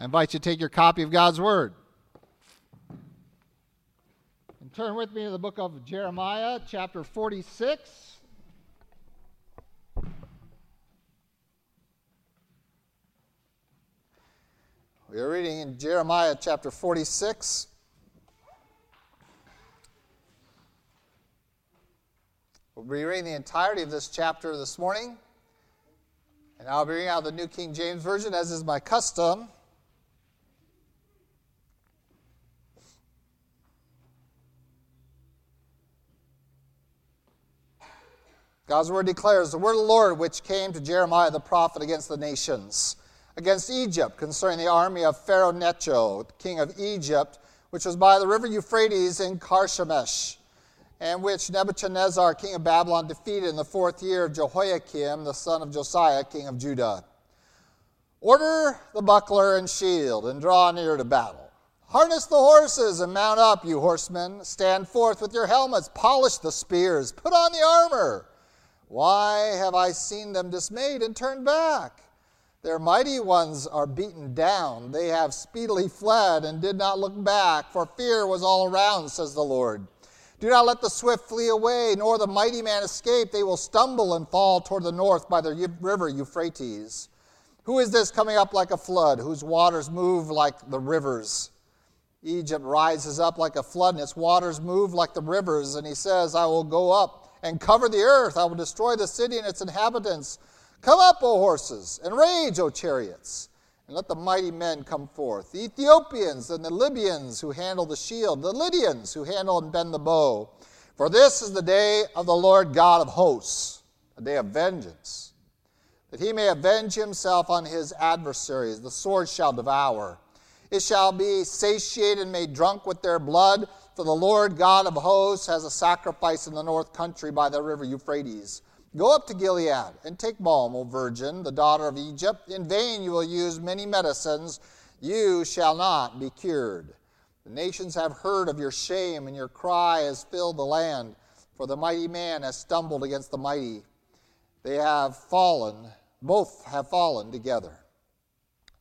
I invite you to take your copy of God's Word. And turn with me to the book of Jeremiah, chapter 46. We are reading in Jeremiah chapter 46. We'll be reading the entirety of this chapter this morning. And I'll be reading out the New King James Version, as is my custom. God's word declares the word of the Lord which came to Jeremiah the prophet against the nations, against Egypt, concerning the army of Pharaoh Necho, king of Egypt, which was by the river Euphrates in Carchemish, and which Nebuchadnezzar, king of Babylon, defeated in the fourth year of Jehoiakim, the son of Josiah, king of Judah. Order the buckler and shield, and draw near to battle. Harness the horses and mount up, you horsemen. Stand forth with your helmets, polish the spears, put on the armor. Why have I seen them dismayed and turned back? Their mighty ones are beaten down. They have speedily fled and did not look back, for fear was all around, says the Lord. Do not let the swift flee away, nor the mighty man escape. They will stumble and fall toward the north by the river Euphrates. Who is this coming up like a flood, whose waters move like the rivers? Egypt rises up like a flood, and its waters move like the rivers. And he says, I will go up and cover the earth. I will destroy the city and its inhabitants. Come up, O horses, and rage, O chariots, and let the mighty men come forth. The Ethiopians and the Libyans who handle the shield, the Lydians who handle and bend the bow. For this is the day of the Lord God of hosts, a day of vengeance, that he may avenge himself on his adversaries. The sword shall devour. It shall be satiated and made drunk with their blood. For the Lord God of hosts has a sacrifice in the north country by the river Euphrates. Go up to Gilead and take balm, O virgin, the daughter of Egypt. In vain you will use many medicines. You shall not be cured. The nations have heard of your shame, and your cry has filled the land. For the mighty man has stumbled against the mighty. They have fallen, both have fallen together.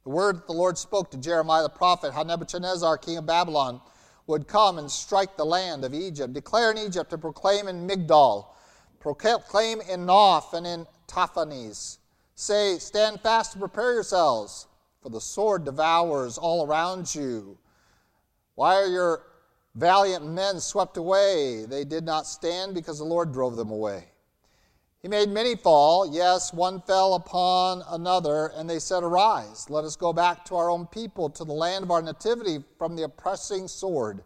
The word that the Lord spoke to Jeremiah the prophet, how Nebuchadnezzar, king of Babylon, would come and strike the land of Egypt. Declare in Egypt to proclaim in Migdol, proclaim in Noph and in Tahpanhes. Say, stand fast and prepare yourselves, for the sword devours all around you. Why are your valiant men swept away? They did not stand because the Lord drove them away. He made many fall. Yes, one fell upon another, and they said, Arise, let us go back to our own people, to the land of our nativity from the oppressing sword.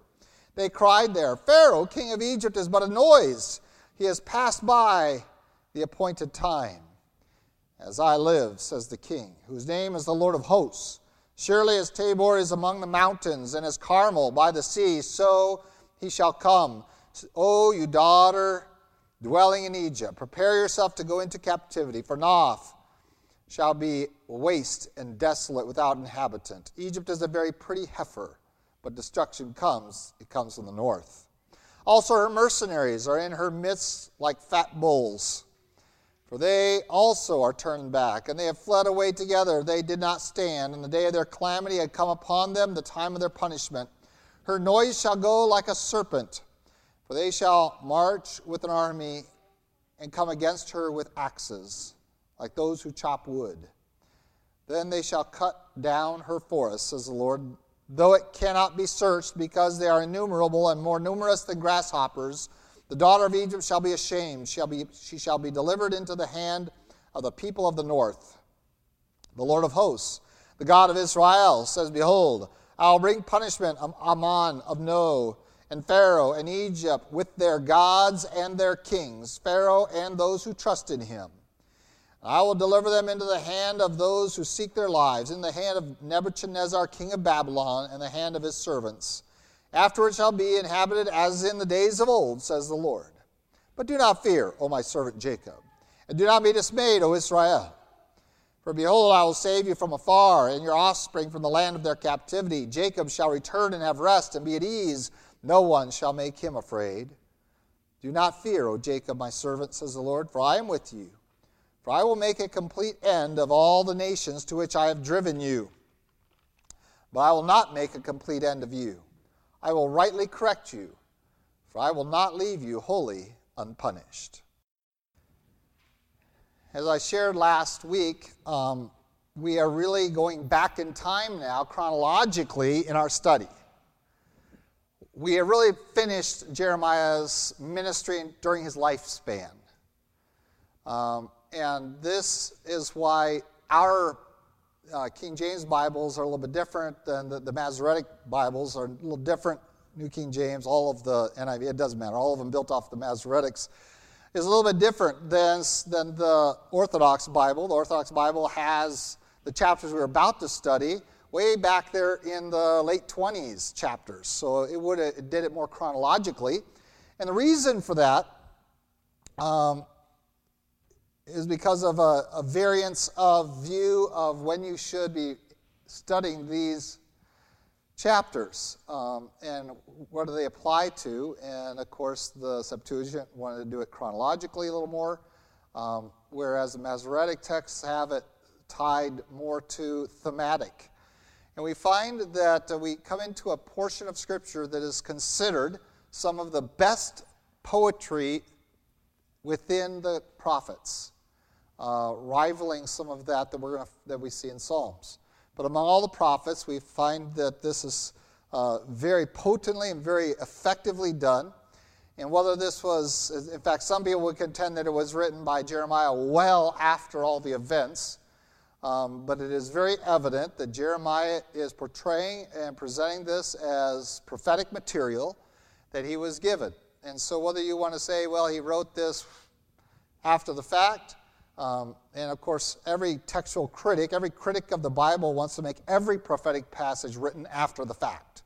They cried there, Pharaoh, king of Egypt, is but a noise. He has passed by the appointed time. As I live, says the king, whose name is the Lord of hosts. Surely as Tabor is among the mountains, and as Carmel by the sea, so he shall come. O you daughter dwelling in Egypt, prepare yourself to go into captivity, for Noph shall be waste and desolate without inhabitant. Egypt is a very pretty heifer, but destruction comes, it comes from the north. Also, her mercenaries are in her midst like fat bulls. For they also are turned back, and they have fled away together. They did not stand, and the day of their calamity had come upon them, the time of their punishment. Her noise shall go like a serpent for they shall march with an army and come against her with axes, like those who chop wood. Then they shall cut down her forests, says the Lord, though it cannot be searched, because they are innumerable and more numerous than grasshoppers. The daughter of Egypt shall be ashamed. Shall be, she shall be delivered into the hand of the people of the north. The Lord of hosts, the God of Israel, says, Behold, I will bring punishment on Amon of No and Pharaoh and Egypt with their gods and their kings, Pharaoh and those who trust in him. I will deliver them into the hand of those who seek their lives, in the hand of Nebuchadnezzar, king of Babylon, and the hand of his servants. After it shall be inhabited as in the days of old, says the Lord. But do not fear, O my servant Jacob, and do not be dismayed, O Israel. For behold, I will save you from afar, and your offspring from the land of their captivity. Jacob shall return and have rest and be at ease no one shall make him afraid. Do not fear, O Jacob, my servant, says the Lord, for I am with you. For I will make a complete end of all the nations to which I have driven you. but I will not make a complete end of you. I will rightly correct you, for I will not leave you wholly unpunished. As I shared last week, um, we are really going back in time now, chronologically, in our study. We have really finished Jeremiah's ministry during his lifespan. Um, and this is why our uh, King James Bibles are a little bit different than the, the Masoretic Bibles are a little different. New King James, all of the NIV, it doesn't matter, all of them built off the Masoretics, is a little bit different than, than the Orthodox Bible. The Orthodox Bible has the chapters we're about to study way back there in the late 20s chapters. So it, would, it did it more chronologically. And the reason for that um, is because of a, a, variance of view of when you should be studying these chapters um, and what do they apply to. And of course, the Septuagint wanted to do it chronologically a little more, um, whereas the Masoretic texts have it tied more to thematic. And we find that uh, we come into a portion of Scripture that is considered some of the best poetry within the prophets, uh, rivaling some of that that, we're gonna, that we see in Psalms. But among all the prophets, we find that this is uh, very potently and very effectively done. And whether this was, in fact, some people would contend that it was written by Jeremiah well after all the events. Um, but it is very evident that Jeremiah is portraying and presenting this as prophetic material that he was given. And so, whether you want to say, well, he wrote this after the fact, um, and of course, every textual critic, every critic of the Bible wants to make every prophetic passage written after the fact.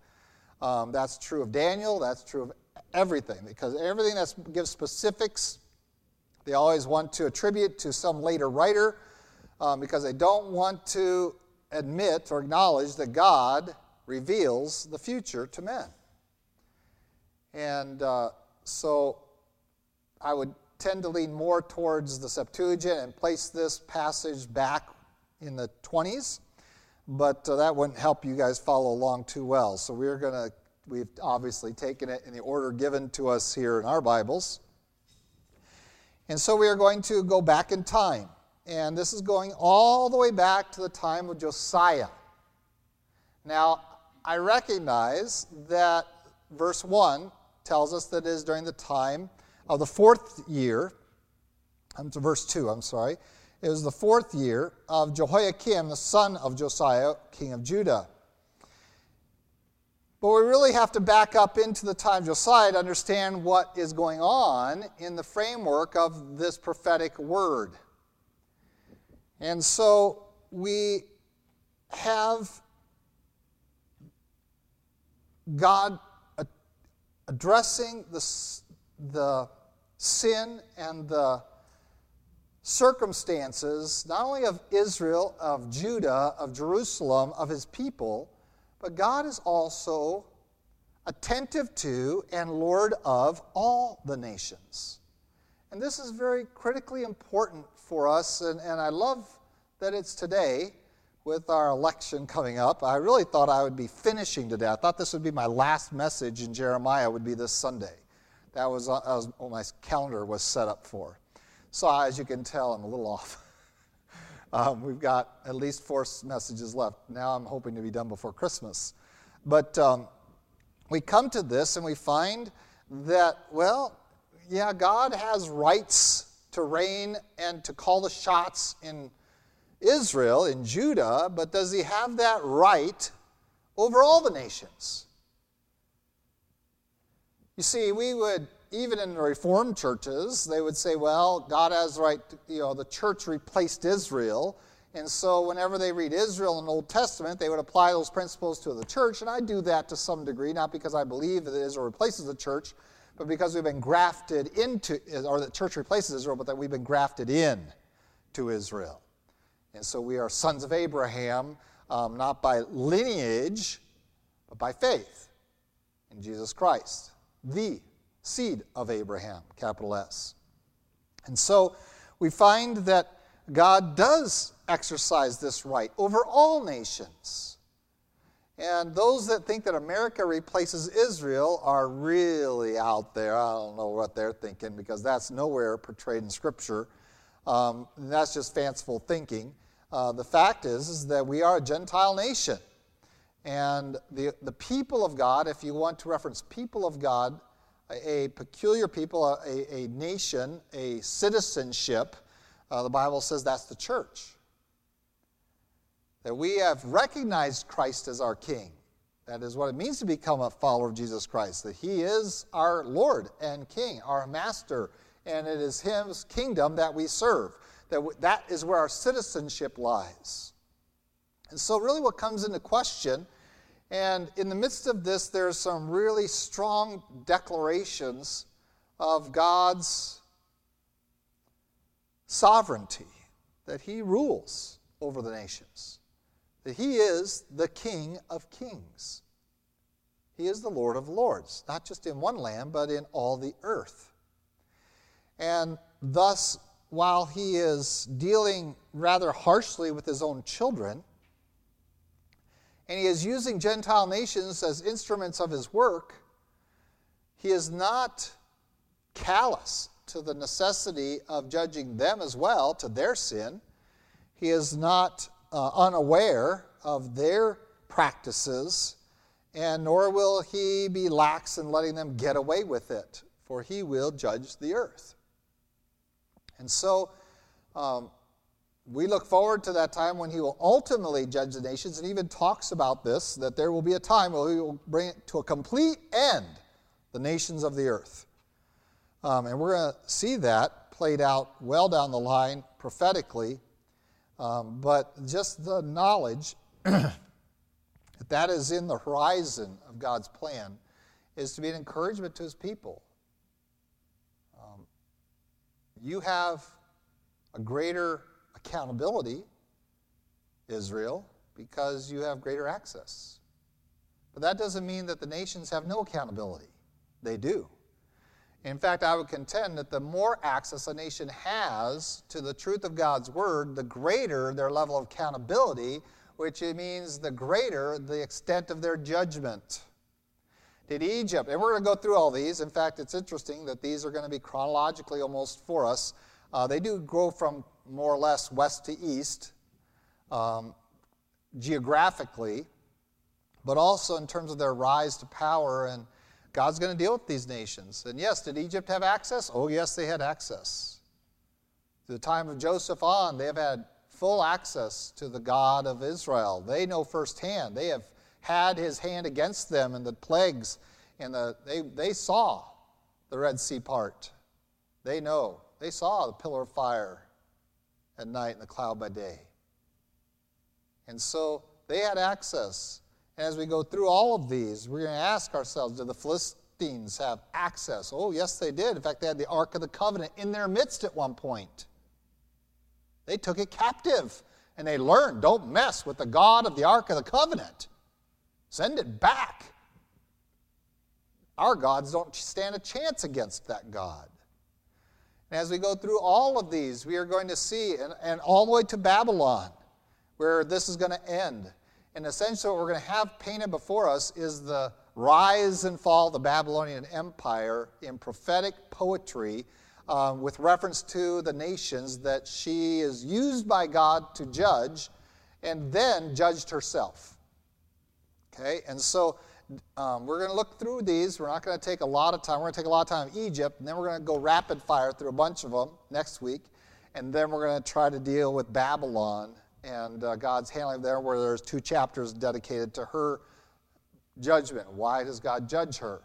Um, that's true of Daniel, that's true of everything, because everything that gives specifics, they always want to attribute to some later writer um, because they don't want to admit or acknowledge that God reveals the future to men. And uh, so I would tend to lean more towards the Septuagint and place this passage back in the 20s, but uh, that wouldn't help you guys follow along too well. So we're going to, we've obviously taken it in the order given to us here in our Bibles. And so we are going to go back in time. And this is going all the way back to the time of Josiah. Now, I recognize that verse 1 tells us that it is during the time of the fourth year, I'm to verse 2, I'm sorry. It was the fourth year of Jehoiakim, the son of Josiah, king of Judah. But we really have to back up into the time of Josiah to understand what is going on in the framework of this prophetic word. And so we have God addressing the, the sin and the circumstances, not only of Israel, of Judah, of Jerusalem, of his people, but God is also attentive to and Lord of all the nations. And this is very critically important for us, and, and I love that it's today with our election coming up. I really thought I would be finishing today. I thought this would be my last message in Jeremiah would be this Sunday. That was, uh, was what my calendar was set up for. So as you can tell, I'm a little off. um, we've got at least four messages left. Now I'm hoping to be done before Christmas. But um, we come to this and we find that, well, yeah, God has rights to reign and to call the shots in Israel, in Judah, but does he have that right over all the nations? You see, we would, even in the Reformed churches, they would say, well, God has the right, to, you know, the church replaced Israel. And so whenever they read Israel in the Old Testament, they would apply those principles to the church. And I do that to some degree, not because I believe that Israel replaces the church, but because we've been grafted into, or the church replaces Israel, but that we've been grafted in to Israel. And so we are sons of Abraham, um, not by lineage, but by faith in Jesus Christ, the seed of Abraham, capital S. And so we find that God does exercise this right over all nations. And those that think that America replaces Israel are really out there. I don't know what they're thinking because that's nowhere portrayed in Scripture. Um, that's just fanciful thinking. Uh, the fact is, is that we are a Gentile nation. And the, the people of God, if you want to reference people of God, a, a peculiar people, a, a, nation, a citizenship, uh, the Bible says that's the church. That we have recognized Christ as our King. That is what it means to become a follower of Jesus Christ, that He is our Lord and King, our Master, and it is His kingdom that we serve. That, that is where our citizenship lies. And so, really, what comes into question, and in the midst of this, there's some really strong declarations of God's sovereignty, that He rules over the nations that he is the King of kings. He is the Lord of lords, not just in one land, but in all the earth. And thus, while he is dealing rather harshly with his own children, and he is using Gentile nations as instruments of his work, he is not callous to the necessity of judging them as well, to their sin. He is not uh, unaware of their practices, and nor will he be lax in letting them get away with it, for he will judge the earth. And so, um, we look forward to that time when he will ultimately judge the nations, and even talks about this that there will be a time where he will bring it to a complete end the nations of the earth. Um, and we're going to see that played out well down the line prophetically um, but just the knowledge that that is in the horizon of God's plan is to be an encouragement to his people. Um, you have a greater accountability, Israel, because you have greater access. But that doesn't mean that the nations have no accountability. They do. In fact, I would contend that the more access a nation has to the truth of God's word, the greater their level of accountability, which means the greater the extent of their judgment. Did Egypt, and we're going to go through all these. In fact, it's interesting that these are going to be chronologically almost for us. Uh, they do go from more or less west to east um, geographically, but also in terms of their rise to power and God's going to deal with these nations. And yes, did Egypt have access? Oh, yes, they had access. To the time of Joseph on, they have had full access to the God of Israel. They know firsthand. They have had his hand against them and the plagues, and the, they, they saw the Red Sea part. They know. They saw the pillar of fire at night and the cloud by day. And so they had access. As we go through all of these, we're going to ask ourselves do the Philistines have access? Oh, yes, they did. In fact, they had the Ark of the Covenant in their midst at one point. They took it captive and they learned don't mess with the God of the Ark of the Covenant, send it back. Our gods don't stand a chance against that God. And as we go through all of these, we are going to see, and, and all the way to Babylon, where this is going to end. And essentially, what we're going to have painted before us is the rise and fall of the Babylonian Empire in prophetic poetry um, with reference to the nations that she is used by God to judge and then judged herself. Okay, and so um, we're going to look through these. We're not going to take a lot of time. We're going to take a lot of time Egypt, and then we're going to go rapid fire through a bunch of them next week, and then we're going to try to deal with Babylon and uh, God's handling there, where there's two chapters dedicated to her judgment. Why does God judge her?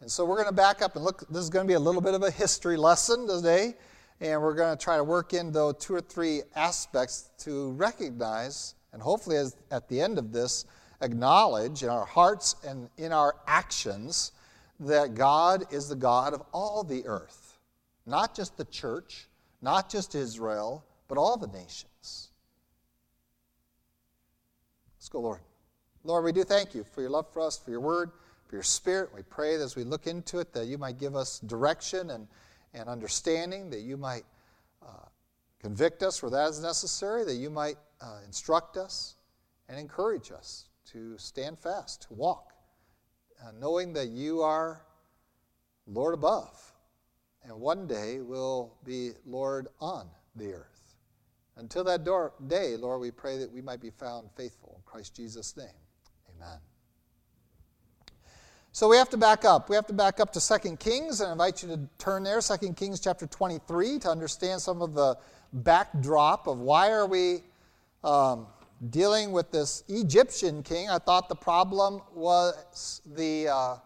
And so we're going to back up and look. This is going to be a little bit of a history lesson today, and we're going to try to work in though two or three aspects to recognize, and hopefully, as, at the end of this, acknowledge in our hearts and in our actions that God is the God of all the earth, not just the church, not just Israel, but all the nations. Let's go, Lord. Lord, we do thank you for your love for us, for your word, for your spirit. We pray that as we look into it that you might give us direction and, and understanding, that you might uh, convict us where that is necessary, that you might uh, instruct us, and encourage us to stand fast, to walk, uh, knowing that you are Lord above, and one day will be Lord on the earth. Until that door, day, Lord, we pray that we might be found faithful. In Christ Jesus' name, amen. So we have to back up. We have to back up to 2 Kings, and I invite you to turn there, 2 Kings chapter 23, to understand some of the backdrop of why are we um, dealing with this Egyptian king. I thought the problem was the uh,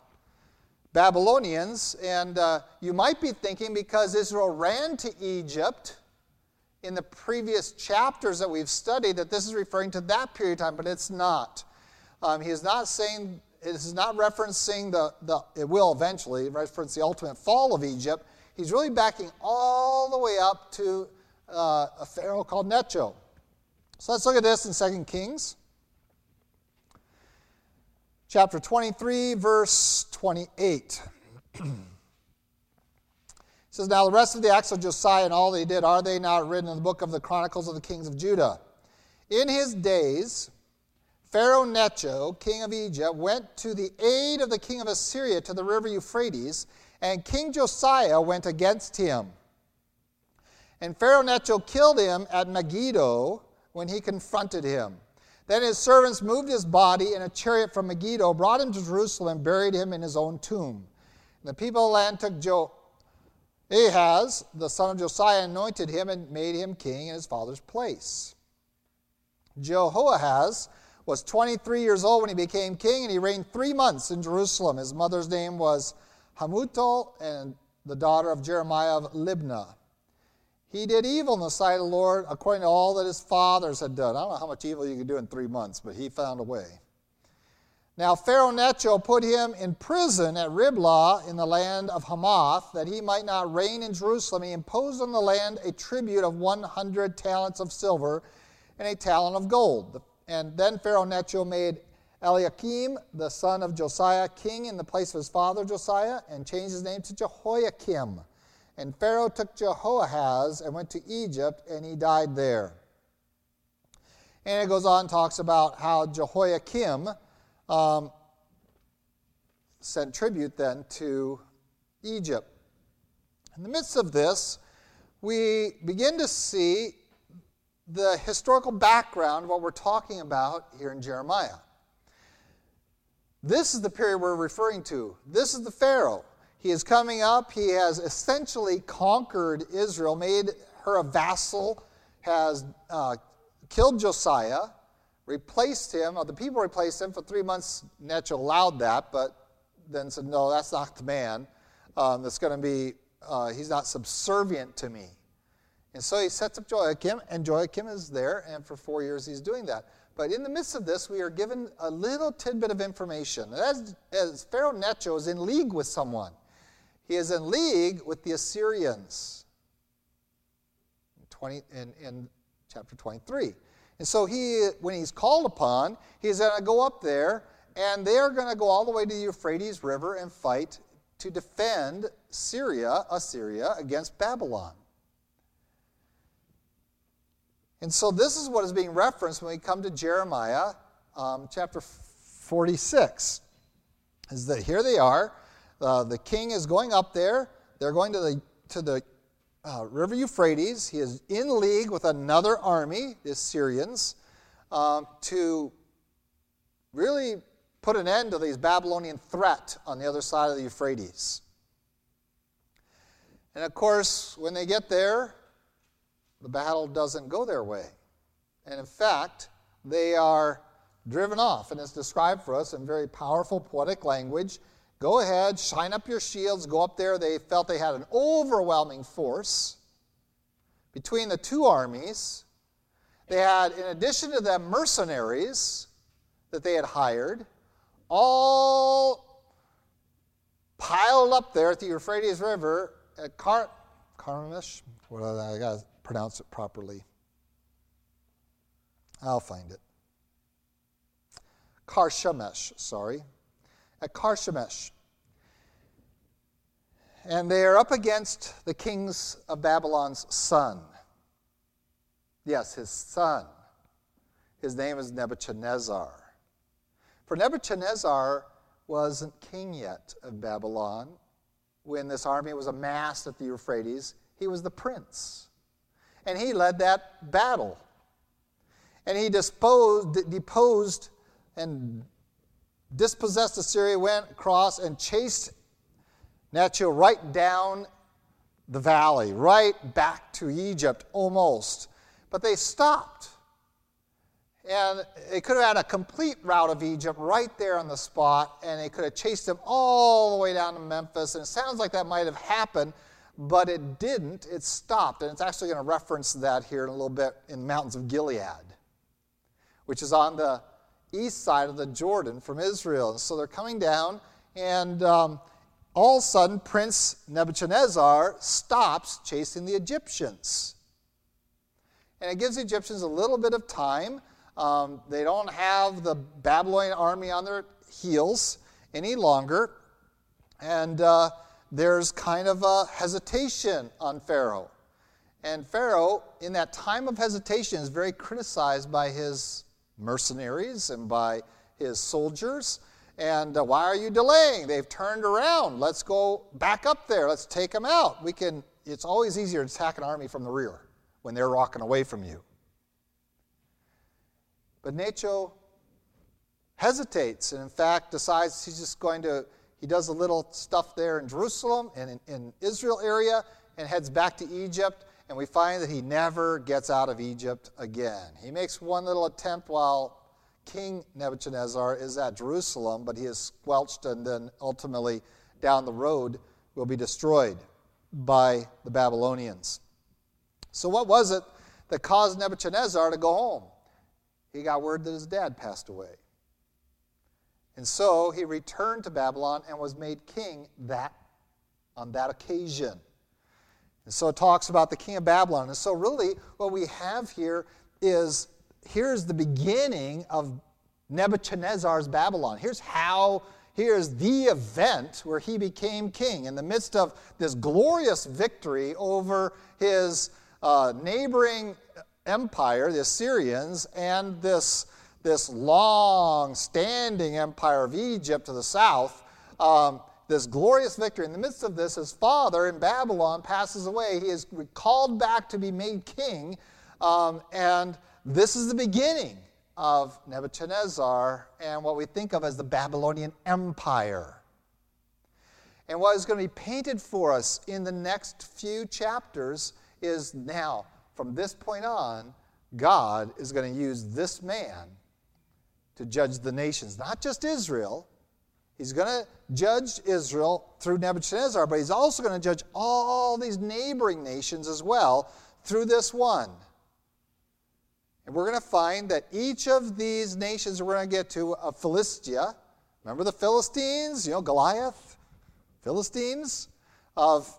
Babylonians, and uh, you might be thinking because Israel ran to Egypt in the previous chapters that we've studied that this is referring to that period of time, but it's not. Um, he is not saying this is not referencing the, the, it will eventually reference the ultimate fall of Egypt. He's really backing all the way up to uh, a pharaoh called Necho. So let's look at this in 2 Kings. Chapter 23, verse 28. says, Now the rest of the acts of Josiah and all that he did, are they not written in the book of the Chronicles of the Kings of Judah? In his days, Pharaoh Necho, king of Egypt, went to the aid of the king of Assyria to the river Euphrates, and King Josiah went against him. And Pharaoh Necho killed him at Megiddo when he confronted him. Then his servants moved his body in a chariot from Megiddo, brought him to Jerusalem, and buried him in his own tomb. And the people of the land took jo- Ahaz, the son of Josiah, anointed him and made him king in his father's place. Jehoahaz was 23 years old when he became king, and he reigned three months in Jerusalem. His mother's name was Hamutal, and the daughter of Jeremiah of Libnah. He did evil in the sight of the Lord according to all that his fathers had done. I don't know how much evil you could do in three months, but he found a way. Now, Pharaoh Necho put him in prison at Riblah in the land of Hamath, that he might not reign in Jerusalem. He imposed on the land a tribute of 100 talents of silver and a talent of gold. And then Pharaoh Necho made Eliakim, the son of Josiah, king in the place of his father Josiah, and changed his name to Jehoiakim. And Pharaoh took Jehoahaz and went to Egypt, and he died there. And it goes on and talks about how Jehoiakim um, sent tribute then to Egypt. In the midst of this, we begin to see the historical background of what we're talking about here in Jeremiah. This is the period we're referring to. This is the Pharaoh. He is coming up. He has essentially conquered Israel, made her a vassal, has uh, killed Josiah, replaced him. the people replaced him for three months. Necho allowed that, but then said, No, that's not the man um, that's going to be, uh, he's not subservient to me. And so he sets up Joachim, and Joachim is there, and for four years he's doing that. But in the midst of this, we are given a little tidbit of information. As, as Pharaoh Necho is in league with someone, he is in league with the Assyrians. 20, in, in chapter 23. And so he, when he's called upon, he's going to go up there, and they're going to go all the way to the Euphrates River and fight to defend Syria, Assyria, against Babylon. And so this is what is being referenced when we come to Jeremiah um, chapter 46. Is that here they are. Uh, the king is going up there. They're going to the, to the uh, river Euphrates. He is in league with another army, the Syrians, um, to really put an end to this Babylonian threat on the other side of the Euphrates. And of course, when they get there, the battle doesn't go their way. And in fact, they are driven off. And it's described for us in very powerful poetic language. Go ahead, shine up your shields, go up there. They felt they had an overwhelming force between the two armies. They had, in addition to them, mercenaries that they had hired, all piled up there at the Euphrates River at Car- Carmish. What I got to pronounce it properly. I'll find it. Karshemish, sorry. At Karshemish. And they are up against the kings of Babylon's son. Yes, his son. His name is Nebuchadnezzar. For Nebuchadnezzar wasn't king yet of Babylon when this army was amassed at the Euphrates. He was the prince. And he led that battle. And he disposed, deposed and dispossessed Assyria, went across and chased Necho right down the valley, right back to Egypt almost. But they stopped. And they could have had a complete route of Egypt right there on the spot, and they could have chased him all the way down to Memphis. And it sounds like that might have happened, but it didn't. It stopped. And it's actually going to reference that here in a little bit in the mountains of Gilead, which is on the east side of the Jordan from Israel. And so they're coming down, and um, all of a sudden, Prince Nebuchadnezzar stops chasing the Egyptians. And it gives the Egyptians a little bit of time um, they don't have the Babylonian army on their heels any longer. And uh, there's kind of a hesitation on Pharaoh. And Pharaoh, in that time of hesitation, is very criticized by his mercenaries and by his soldiers. And uh, why are you delaying? They've turned around. Let's go back up there. Let's take them out. We can. It's always easier to attack an army from the rear when they're walking away from you. But Necho hesitates and, in fact, decides he's just going to, he does a little stuff there in Jerusalem and in, in Israel area and heads back to Egypt. And we find that he never gets out of Egypt again. He makes one little attempt while King Nebuchadnezzar is at Jerusalem, but he is squelched and then ultimately down the road will be destroyed by the Babylonians. So, what was it that caused Nebuchadnezzar to go home? he got word that his dad passed away. And so he returned to Babylon and was made king that on that occasion. And so it talks about the king of Babylon. And so really what we have here is here's the beginning of Nebuchadnezzar's Babylon. Here's how here's the event where he became king in the midst of this glorious victory over his uh, neighboring empire, the Assyrians, and this, this long standing empire of Egypt to the south, um, this glorious victory. In the midst of this, his father in Babylon passes away. He is called back to be made king, um, and this is the beginning of Nebuchadnezzar and what we think of as the Babylonian Empire. And what is going to be painted for us in the next few chapters is now from this point on, God is going to use this man to judge the nations, not just Israel. He's going to judge Israel through Nebuchadnezzar, but he's also going to judge all these neighboring nations as well through this one. And we're going to find that each of these nations we're going to get to, of Philistia, remember the Philistines, you know, Goliath, Philistines, of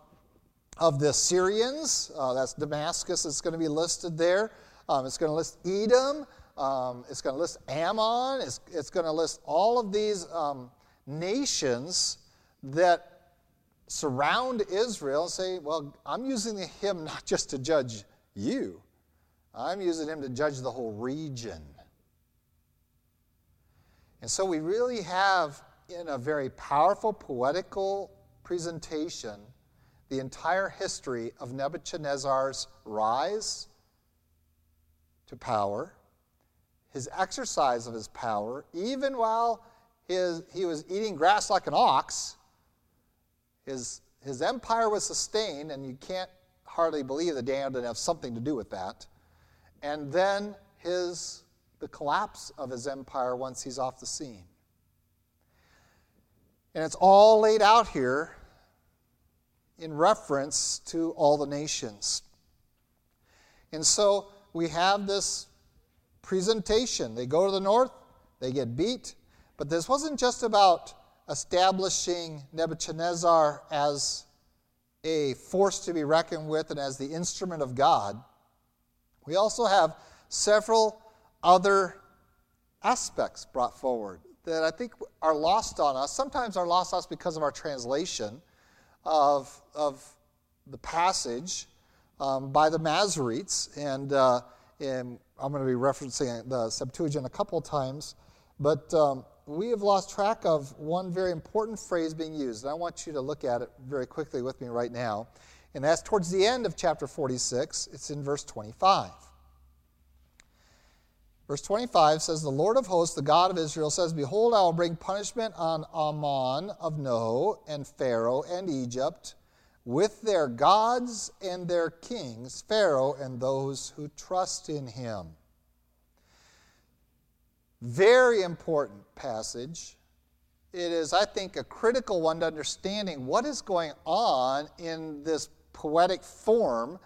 of the Syrians. Uh, that's Damascus, it's going to be listed there. Um, it's going to list Edom. Um, it's going to list Ammon. It's, it's going to list all of these um, nations that surround Israel and say, well, I'm using him not just to judge you, I'm using him to judge the whole region. And so we really have, in a very powerful poetical presentation, the entire history of Nebuchadnezzar's rise to power, his exercise of his power, even while his, he was eating grass like an ox, his, his empire was sustained, and you can't hardly believe that Daniel didn't have something to do with that. And then his, the collapse of his empire once he's off the scene. And it's all laid out here in reference to all the nations. And so we have this presentation. They go to the north, they get beat, but this wasn't just about establishing Nebuchadnezzar as a force to be reckoned with and as the instrument of God. We also have several other aspects brought forward that I think are lost on us. Sometimes are lost on us because of our translation of, of the passage um, by the Masoretes. And uh, and I'm going to be referencing the Septuagint a couple times, but um, we have lost track of one very important phrase being used. And I want you to look at it very quickly with me right now. And that's towards the end of chapter 46. It's in verse 25. Verse 25 says, The Lord of hosts, the God of Israel, says, Behold, I will bring punishment on Amon of No, and Pharaoh, and Egypt, with their gods and their kings, Pharaoh and those who trust in him. Very important passage. It is, I think, a critical one to understanding what is going on in this poetic form,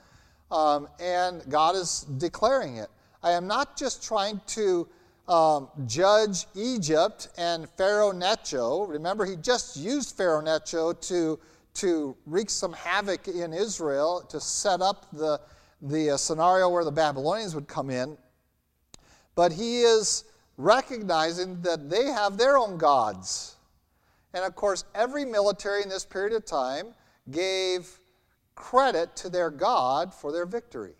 um, and God is declaring it. I am not just trying to um, judge Egypt and Pharaoh Necho. Remember, he just used Pharaoh Necho to, to wreak some havoc in Israel, to set up the, the uh, scenario where the Babylonians would come in. But he is recognizing that they have their own gods. And of course, every military in this period of time gave credit to their God for their victory.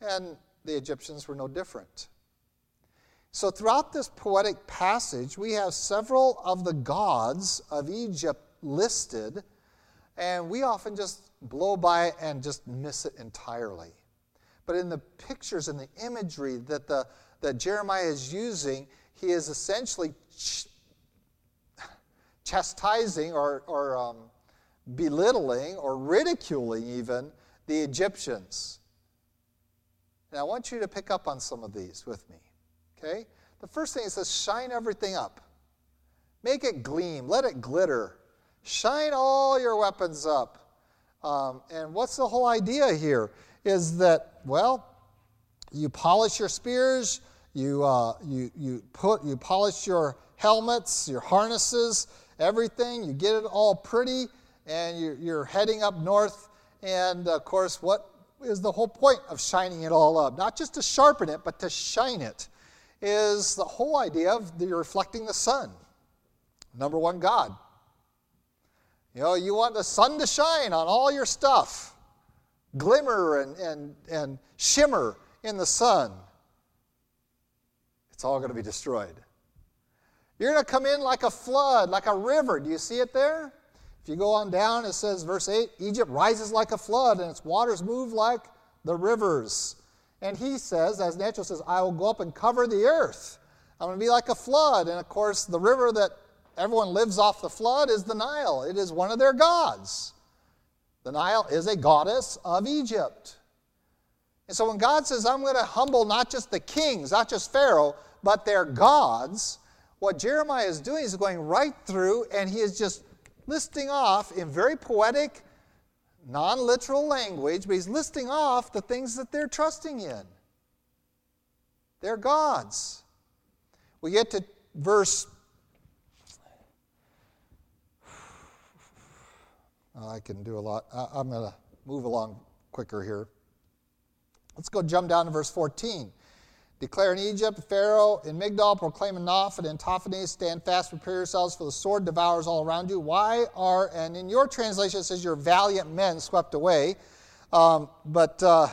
And the Egyptians were no different. So, throughout this poetic passage, we have several of the gods of Egypt listed, and we often just blow by it and just miss it entirely. But in the pictures and the imagery that, the, that Jeremiah is using, he is essentially ch- chastising or, or um, belittling or ridiculing even the Egyptians. And I want you to pick up on some of these with me. Okay? The first thing is to shine everything up. Make it gleam, let it glitter. Shine all your weapons up. Um, and what's the whole idea here? Is that, well, you polish your spears, you, uh, you, you, put, you polish your helmets, your harnesses, everything, you get it all pretty, and you're, you're heading up north. And of course, what is the whole point of shining it all up. Not just to sharpen it, but to shine it, is the whole idea of the reflecting the sun. Number one, God. You know, you want the sun to shine on all your stuff, glimmer and, and, and shimmer in the sun. It's all going to be destroyed. You're going to come in like a flood, like a river. Do you see it there? If you go on down, it says, verse 8 Egypt rises like a flood, and its waters move like the rivers. And he says, as Necho says, I will go up and cover the earth. I'm going to be like a flood. And of course, the river that everyone lives off the flood is the Nile. It is one of their gods. The Nile is a goddess of Egypt. And so when God says, I'm going to humble not just the kings, not just Pharaoh, but they're gods, what Jeremiah is doing is going right through and he is just listing off in very poetic, non literal language, but he's listing off the things that they're trusting in. They're gods. We get to verse. I can do a lot. I'm going to move along quicker here. Let's go jump down to verse 14. Declare in Egypt, Pharaoh, in Migdol, proclaim in Noph and Tahpanhes, stand fast, prepare yourselves, for the sword devours all around you. Why are, and in your translation it says, your valiant men swept away. Um, but uh,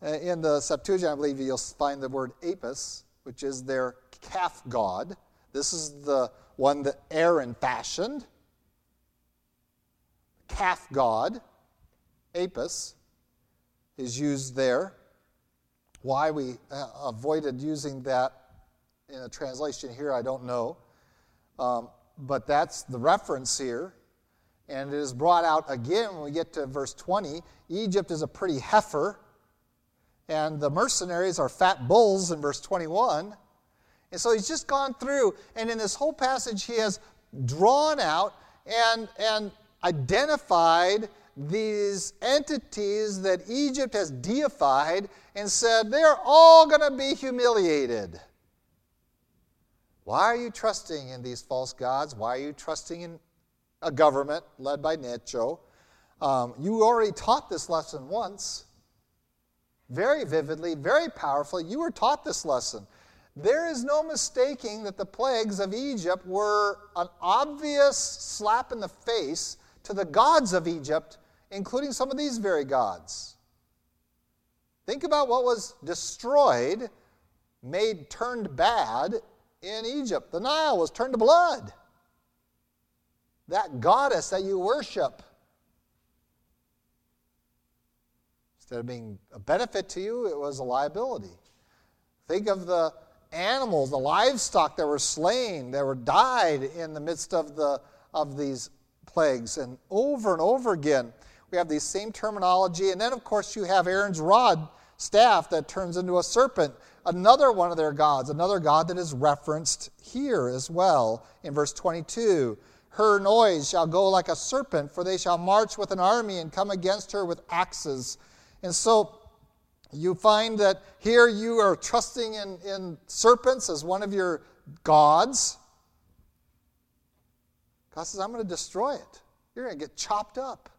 in the Septuagint, I believe you'll find the word Apis, which is their calf god. This is the one that Aaron fashioned. Calf god, Apis, is used there. Why we uh, avoided using that in a translation here, I don't know. Um, but that's the reference here. And it is brought out again when we get to verse 20. Egypt is a pretty heifer, and the mercenaries are fat bulls in verse 21. And so he's just gone through, and in this whole passage, he has drawn out and, and identified these entities that Egypt has deified and said, they're all going to be humiliated. Why are you trusting in these false gods? Why are you trusting in a government led by Necho? Um, you already taught this lesson once, very vividly, very powerfully. You were taught this lesson. There is no mistaking that the plagues of Egypt were an obvious slap in the face to the gods of Egypt including some of these very gods. Think about what was destroyed, made turned bad in Egypt. The Nile was turned to blood. That goddess that you worship, instead of being a benefit to you, it was a liability. Think of the animals, the livestock that were slain, that were died in the midst of, the, of these plagues. And over and over again, we have these same terminology. And then, of course, you have Aaron's rod staff that turns into a serpent, another one of their gods, another god that is referenced here as well in verse 22. Her noise shall go like a serpent, for they shall march with an army and come against her with axes. And so you find that here you are trusting in, in serpents as one of your gods. God says, I'm going to destroy it. You're going to get chopped up.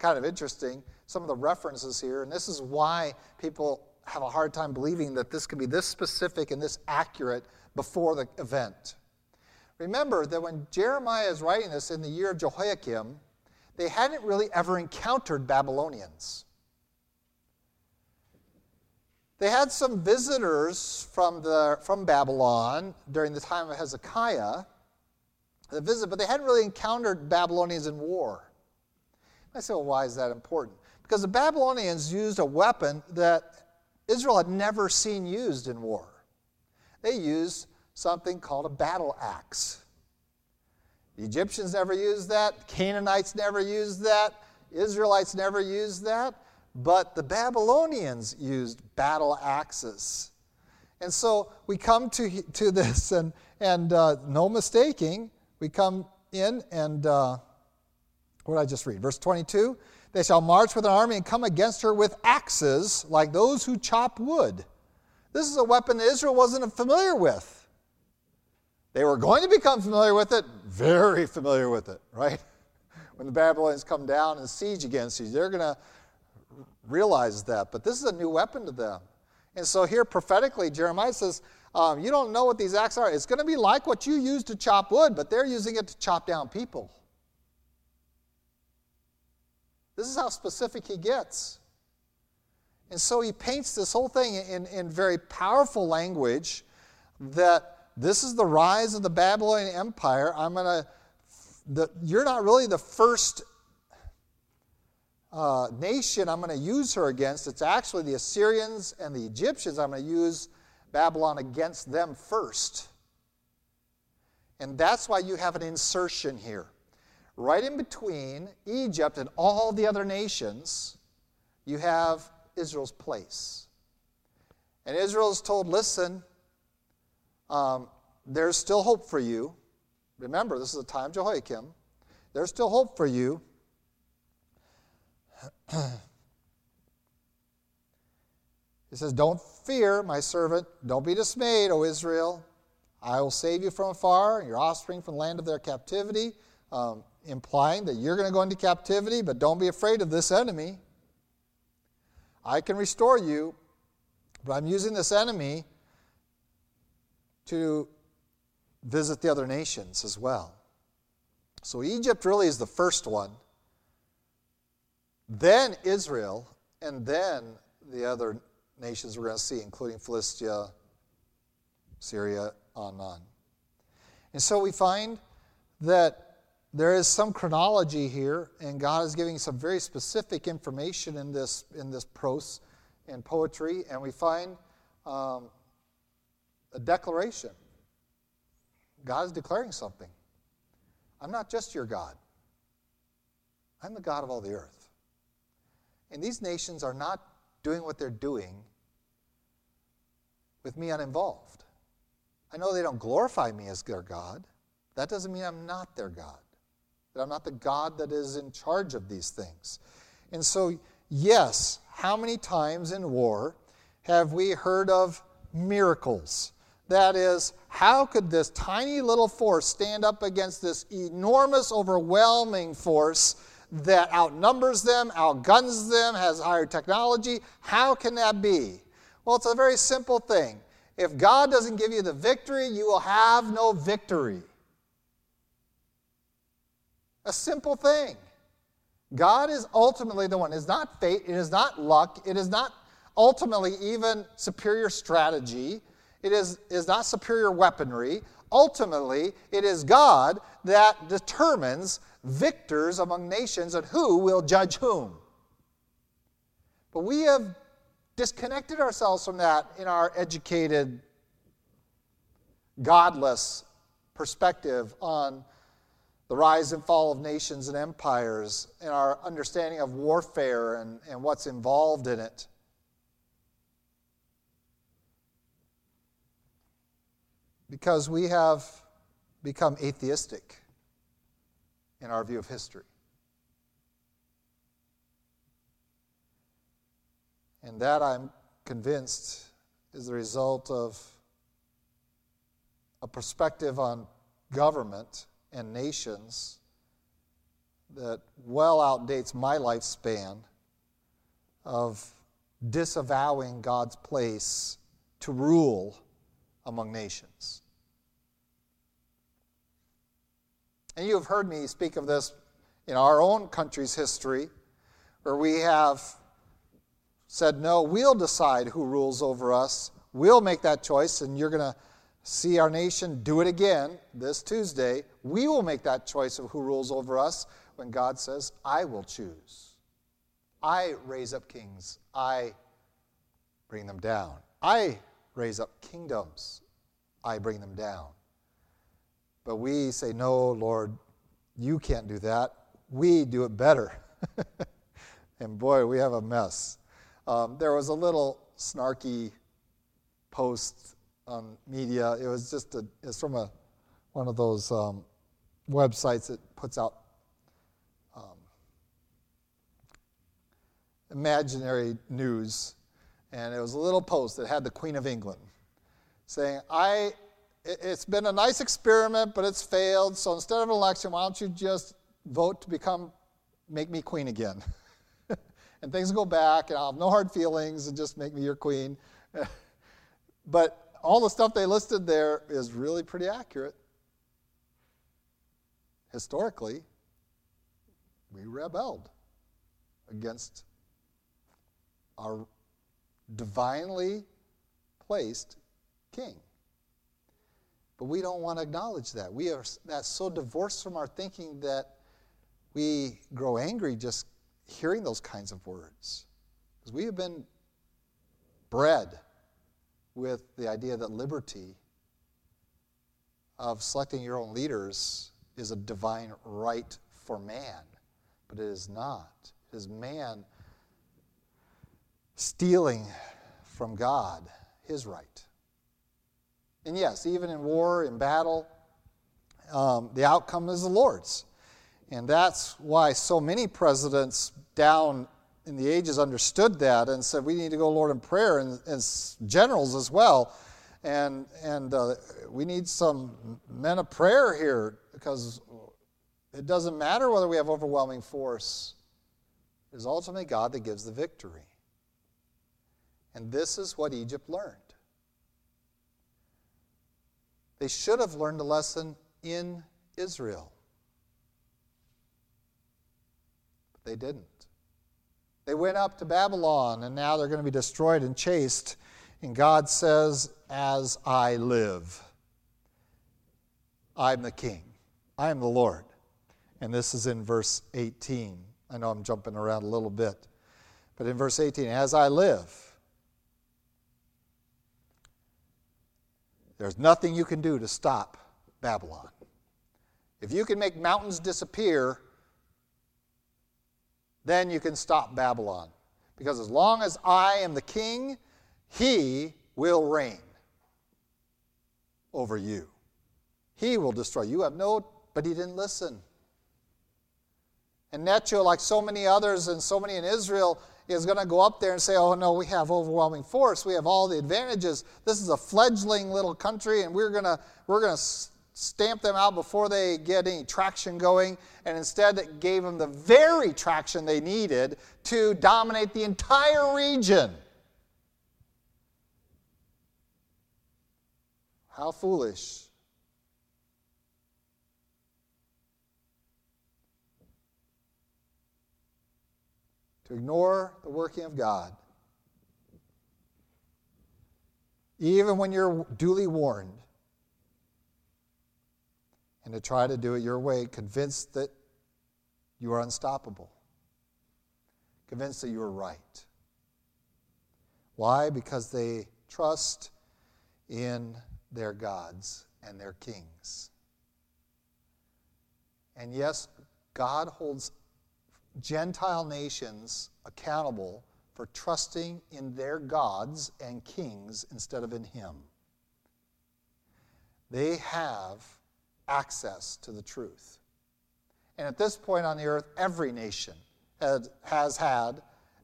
Kind of interesting, some of the references here, and this is why people have a hard time believing that this can be this specific and this accurate before the event. Remember that when Jeremiah is writing this in the year of Jehoiakim, they hadn't really ever encountered Babylonians. They had some visitors from, the, from Babylon during the time of Hezekiah, the visit, but they hadn't really encountered Babylonians in war. I say, well, why is that important? Because the Babylonians used a weapon that Israel had never seen used in war. They used something called a battle axe. The Egyptians never used that, Canaanites never used that, Israelites never used that. But the Babylonians used battle axes. And so we come to, to this, and, and uh, no mistaking, we come in and uh, what did I just read? Verse 22 They shall march with an army and come against her with axes, like those who chop wood. This is a weapon that Israel wasn't familiar with. They were going to become familiar with it, very familiar with it, right? When the Babylonians come down and siege against you, they're going to realize that. But this is a new weapon to them. And so here prophetically, Jeremiah says, um, You don't know what these axes are. It's going to be like what you use to chop wood, but they're using it to chop down people. This is how specific he gets. And so he paints this whole thing in, in very powerful language that this is the rise of the Babylonian Empire. I'm going to, you're not really the first uh, nation I'm going to use her against, it's actually the Assyrians and the Egyptians. I'm going to use Babylon against them first. And that's why you have an insertion here. Right in between Egypt and all the other nations, you have Israel's place. And Israel is told, listen, um, there's still hope for you. Remember, this is the time of Jehoiakim. There's still hope for you. he says, Don't fear, my servant. Don't be dismayed, O Israel. I will save you from afar, and your offspring from the land of their captivity, um, implying that you're going to go into captivity, but don't be afraid of this enemy. I can restore you, but I'm using this enemy to visit the other nations as well. So Egypt really is the first one then Israel, and then the other nations we're going to see, including Philistia, Syria, on and on. And so we find that there is some chronology here, and God is giving some very specific information in this, in this prose and poetry, and we find um, a declaration. God is declaring something. I'm not just your God, I'm the God of all the earth. And these nations are not doing what they're doing with me uninvolved. I know they don't glorify me as their God. That doesn't mean I'm not their God, that I'm not the God that is in charge of these things. And so, yes, how many times in war have we heard of miracles? That is, how could this tiny little force stand up against this enormous, overwhelming force that outnumbers them, outguns them, has higher technology. How can that be? Well, it's a very simple thing. If God doesn't give you the victory, you will have no victory. A simple thing. God is ultimately the one. It is not fate, it is not luck, it is not ultimately even superior strategy. It is, is not superior weaponry. Ultimately, it is God that determines victors among nations and who will judge whom. But we have disconnected ourselves from that in our educated, godless perspective on the rise and fall of nations and empires, and our understanding of warfare and, and what's involved in it. Because we have become atheistic in our view of history. And that, I'm convinced, is the result of a perspective on government and nations that well outdates my lifespan of disavowing God's place to rule among nations. And you have heard me speak of this in our own country's history, where we have said, no, we'll decide who rules over us. We'll make that choice, and you're going to see our nation do it again this Tuesday, we will make that choice of who rules over us when God says, I will choose. I raise up kings, I bring them down. I raise up kingdoms, I bring them down. But we say, No, Lord, you can't do that. We do it better. and boy, we have a mess. Um, there was a little snarky post on media. It was just a, it's from a, one of those um, websites that puts out um, imaginary news. And it was a little post that had the Queen of England saying, I, it's been a nice experiment, but it's failed. So instead of an election, why don't you just vote to become, make me queen again? and things will go back, and I'll have no hard feelings, and just make me your queen. but all the stuff they listed there is really pretty accurate. Historically, we rebelled against our divinely placed king. But we don't want to acknowledge that. We are that's so divorced from our thinking that we grow angry just hearing those kinds of words. Because we have been bred with the idea that liberty of selecting your own leaders is a divine right for man, but it is not. It is man stealing from God his right. And yes, even in war, in battle, um, the outcome is the Lord's. And that's why so many presidents down in the ages understood that and said we need to go Lord in prayer and, and generals as well. And, and uh, we need some men of prayer here because it doesn't matter whether we have overwhelming force. It is ultimately God that gives the victory. And this is what Egypt learned. They should have learned a lesson in Israel, but they didn't. They went up to Babylon, and now they're going to be destroyed and chased. And God says, As I live, I'm the king, I am the Lord. And this is in verse 18. I know I'm jumping around a little bit. But in verse 18, as I live, there's nothing you can do to stop Babylon. If you can make mountains disappear, then you can stop Babylon. Because as long as I am the king, he will reign over you. He will destroy. You have no, but he didn't listen. And Necho, like so many others and so many in Israel, is going to go up there and say, oh no, we have overwhelming force. We have all the advantages. This is a fledgling little country, and we're going to, we're going to stamp them out before they get any traction going, and instead gave them the very traction they needed to dominate the entire region. How foolish. To ignore the working of God even when you're duly warned, and to try to do it your way, convinced that you are unstoppable, convinced that you are right. Why? Because they trust in their gods and their kings. And yes, God holds Gentile nations accountable for trusting in their gods and kings instead of in Him. They have access to the truth. And at this point on the earth, every nation had, has had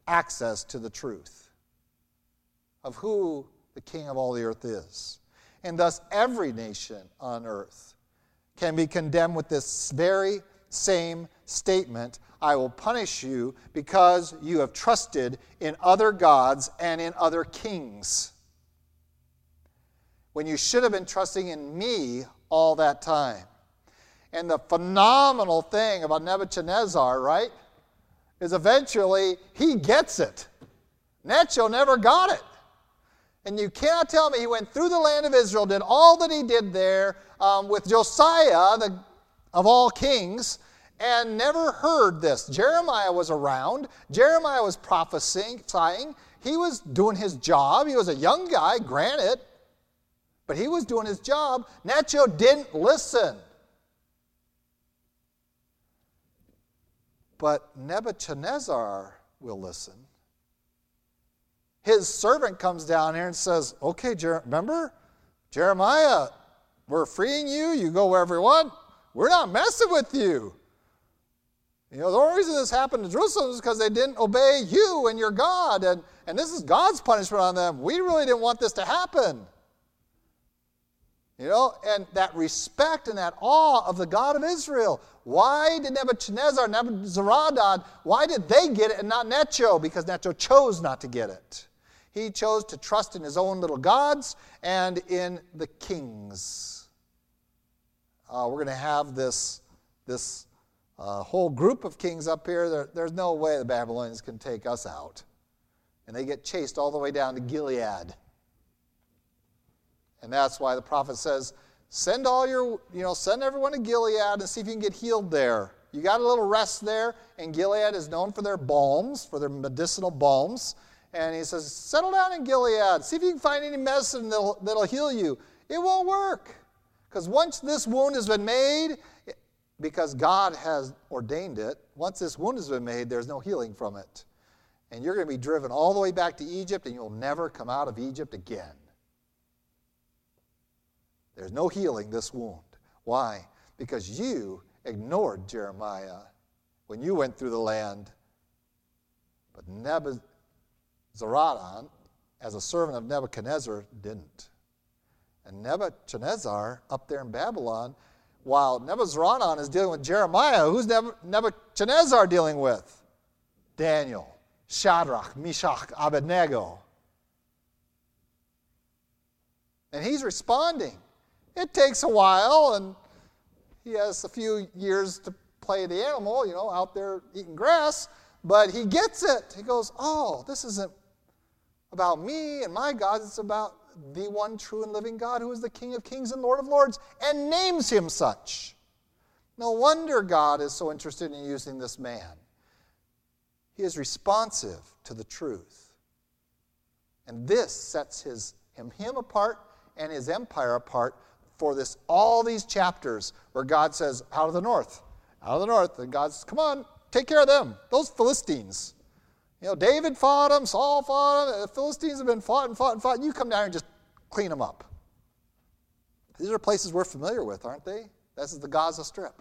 access to the truth of who the king of all the earth is. And thus, every nation on earth can be condemned with this very same statement I will punish you because you have trusted in other gods and in other kings. When you should have been trusting in me all that time. And the phenomenal thing about Nebuchadnezzar, right, is eventually he gets it. Necho never got it. And you cannot tell me he went through the land of Israel, did all that he did there um, with Josiah, the, of all kings, and never heard this. Jeremiah was around. Jeremiah was prophesying. He was doing his job. He was a young guy, granted, but he was doing his job. Necho didn't listen. But Nebuchadnezzar will listen. His servant comes down here and says, Okay, Jer- remember? Jeremiah, we're freeing you. You go wherever you want. We're not messing with you. You know, the only reason this happened to Jerusalem is because they didn't obey you and your God. And, and this is God's punishment on them. We really didn't want this to happen. You know, and that respect and that awe of the God of Israel. Why did Nebuchadnezzar, Nebuzaradan, why did they get it and not Necho? Because Necho chose not to get it. He chose to trust in his own little gods and in the kings. Uh, we're going to have this, this uh, whole group of kings up here. There, there's no way the Babylonians can take us out. And they get chased all the way down to Gilead. And that's why the prophet says, send all your, you know, send everyone to Gilead and see if you can get healed there. You got a little rest there, and Gilead is known for their balms, for their medicinal balms. And he says, settle down in Gilead. See if you can find any medicine that'll, that'll heal you. It won't work. Because once this wound has been made, because God has ordained it, once this wound has been made, there's no healing from it. And you're going to be driven all the way back to Egypt, and you'll never come out of Egypt again. There's no healing this wound. Why? Because you ignored Jeremiah when you went through the land. But Nebuzaradan, as a servant of Nebuchadnezzar, didn't. And Nebuchadnezzar, up there in Babylon, while Nebuzaradan is dealing with Jeremiah, who's Nebuchadnezzar dealing with? Daniel, Shadrach, Meshach, Abednego. And he's responding. It takes a while, and he has a few years to play the animal, you know, out there eating grass, but he gets it. He goes, Oh, this isn't about me and my God, it's about the one true and living God who is the King of kings and Lord of lords, and names him such. No wonder God is so interested in using this man. He is responsive to the truth. And this sets his, him, him apart and his empire apart for this all these chapters where God says, out of the north, out of the north, and God says, come on, take care of them, those Philistines. You know, David fought them, Saul fought them, the Philistines have been fought and fought and fought. And You come down and just clean them up. These are places we're familiar with, aren't they? This is the Gaza Strip.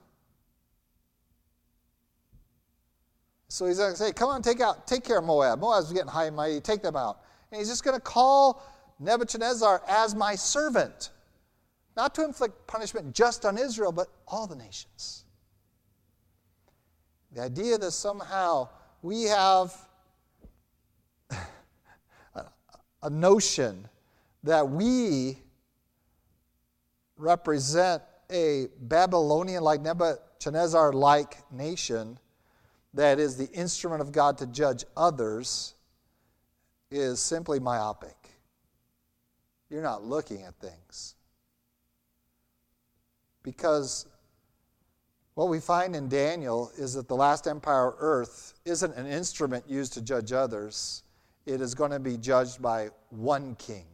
So he's going to say, come on, take out, take care of Moab. Moab's getting high and mighty, take them out. And he's just going to call Nebuchadnezzar as my servant. Not to inflict punishment just on Israel, but all the nations. The idea that somehow we have a notion that we represent a Babylonian like Nebuchadnezzar like nation that is the instrument of God to judge others is simply myopic. you're not looking at things. Because what we find in Daniel is that the last empire earth isn't an instrument used to judge others, it is going to be judged by one king.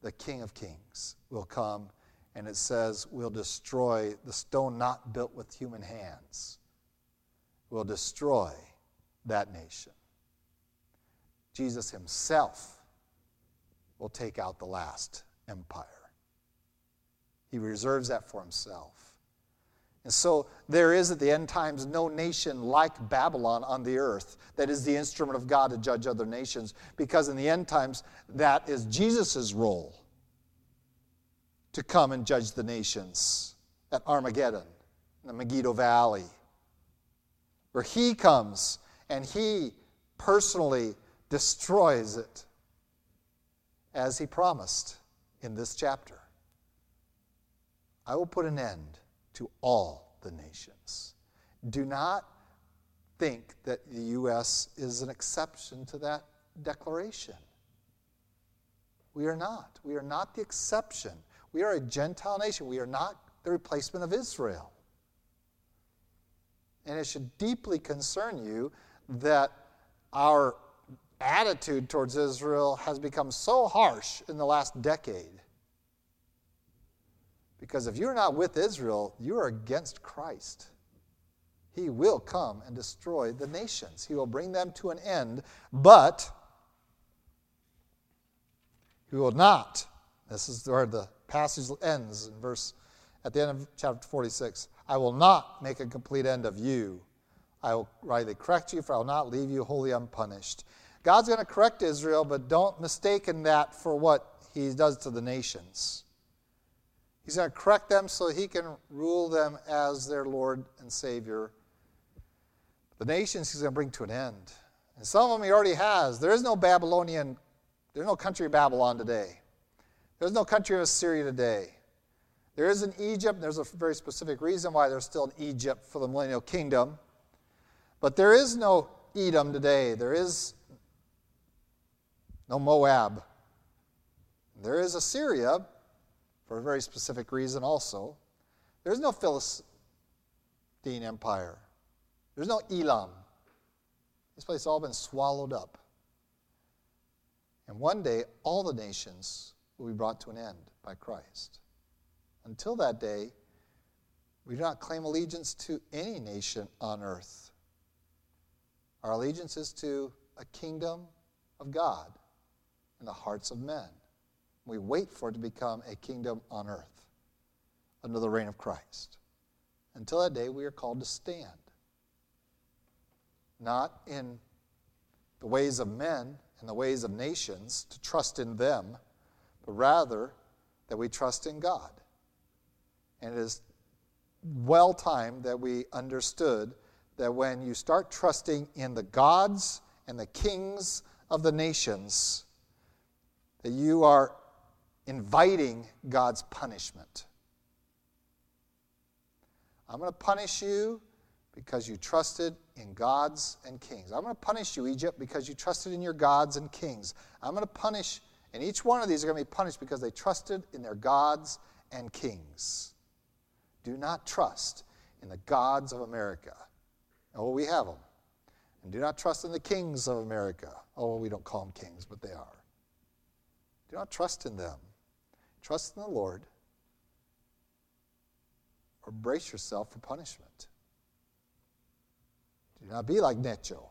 The King of Kings will come, and it says, will destroy the stone not built with human hands, will destroy that nation. Jesus himself will take out the last empire. He reserves that for himself. And so there is at the end times no nation like Babylon on the earth that is the instrument of God to judge other nations, because in the end times, that is Jesus' role to come and judge the nations at Armageddon, in the Megiddo Valley, where he comes and he personally destroys it as he promised in this chapter. I will put an end to all the nations. Do not think that the U.S. is an exception to that declaration. We are not. We are not the exception. We are a Gentile nation. We are not the replacement of Israel. And it should deeply concern you that our attitude towards Israel has become so harsh in the last decade. Because if you're not with Israel, you are against Christ. He will come and destroy the nations, He will bring them to an end, but He will not. This is where the passage ends in verse at the end of chapter 46. I will not make a complete end of you. I will rightly correct you, for I will not leave you wholly unpunished. God's going to correct Israel, but don't mistake in that for what he does to the nations. He's going to correct them so he can rule them as their Lord and Savior. The nations he's going to bring to an end. And some of them he already has. There is no Babylonian, there's no country of Babylon today. There's no country of Assyria today. There is an Egypt. There's a very specific reason why there's still an Egypt for the millennial kingdom. But there is no Edom today. There is no Moab. There is Assyria for a very specific reason also. There's no Philistine empire. There's no Elam. This place has all been swallowed up. And one day, all the nations will be brought to an end by Christ. Until that day, we do not claim allegiance to any nation on earth. Our allegiance is to a kingdom of God in the hearts of men. We wait for it to become a kingdom on earth under the reign of Christ. Until that day, we are called to stand. Not in the ways of men and the ways of nations, to trust in them, but rather that we trust in God. And it is well timed that we understood that when you start trusting in the gods and the kings of the nations, that you are inviting God's punishment. I'm going to punish you because you trusted in gods and kings. I'm going to punish you, Egypt, because you trusted in your gods and kings. I'm going to punish and each one of these are going to be punished because they trusted in their gods and kings. Do not trust in the gods of America. Oh, we have them. And do not trust in the kings of America. Oh, we don't call them kings, but they are. Do not trust in them. Trust in the Lord or brace yourself for punishment. Do not be like Necho.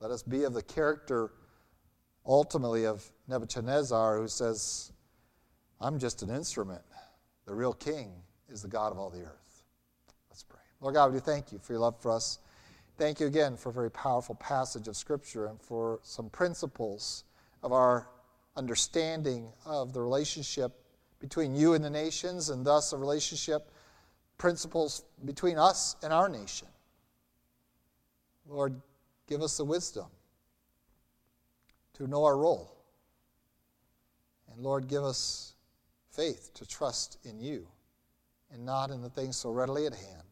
Let us be of the character ultimately of Nebuchadnezzar, who says, I'm just an instrument. The real king is the God of all the earth. Let's pray. Lord God, we do thank you for your love for us. Thank you again for a very powerful passage of Scripture and for some principles of our understanding of the relationship between you and the nations, and thus a relationship, principles between us and our nation. Lord, give us the wisdom to know our role. And Lord, give us faith to trust in you and not in the things so readily at hand.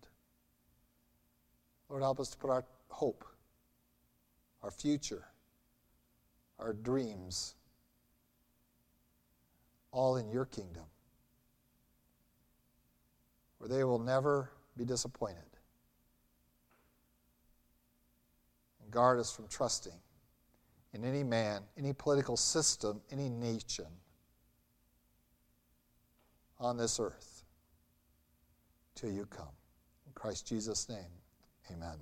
Lord, help us to put our hope, our future, our dreams, all in your kingdom, where they will never be disappointed. And guard us from trusting in any man, any political system, any nation on this earth till you come. In Christ Jesus' name, amen.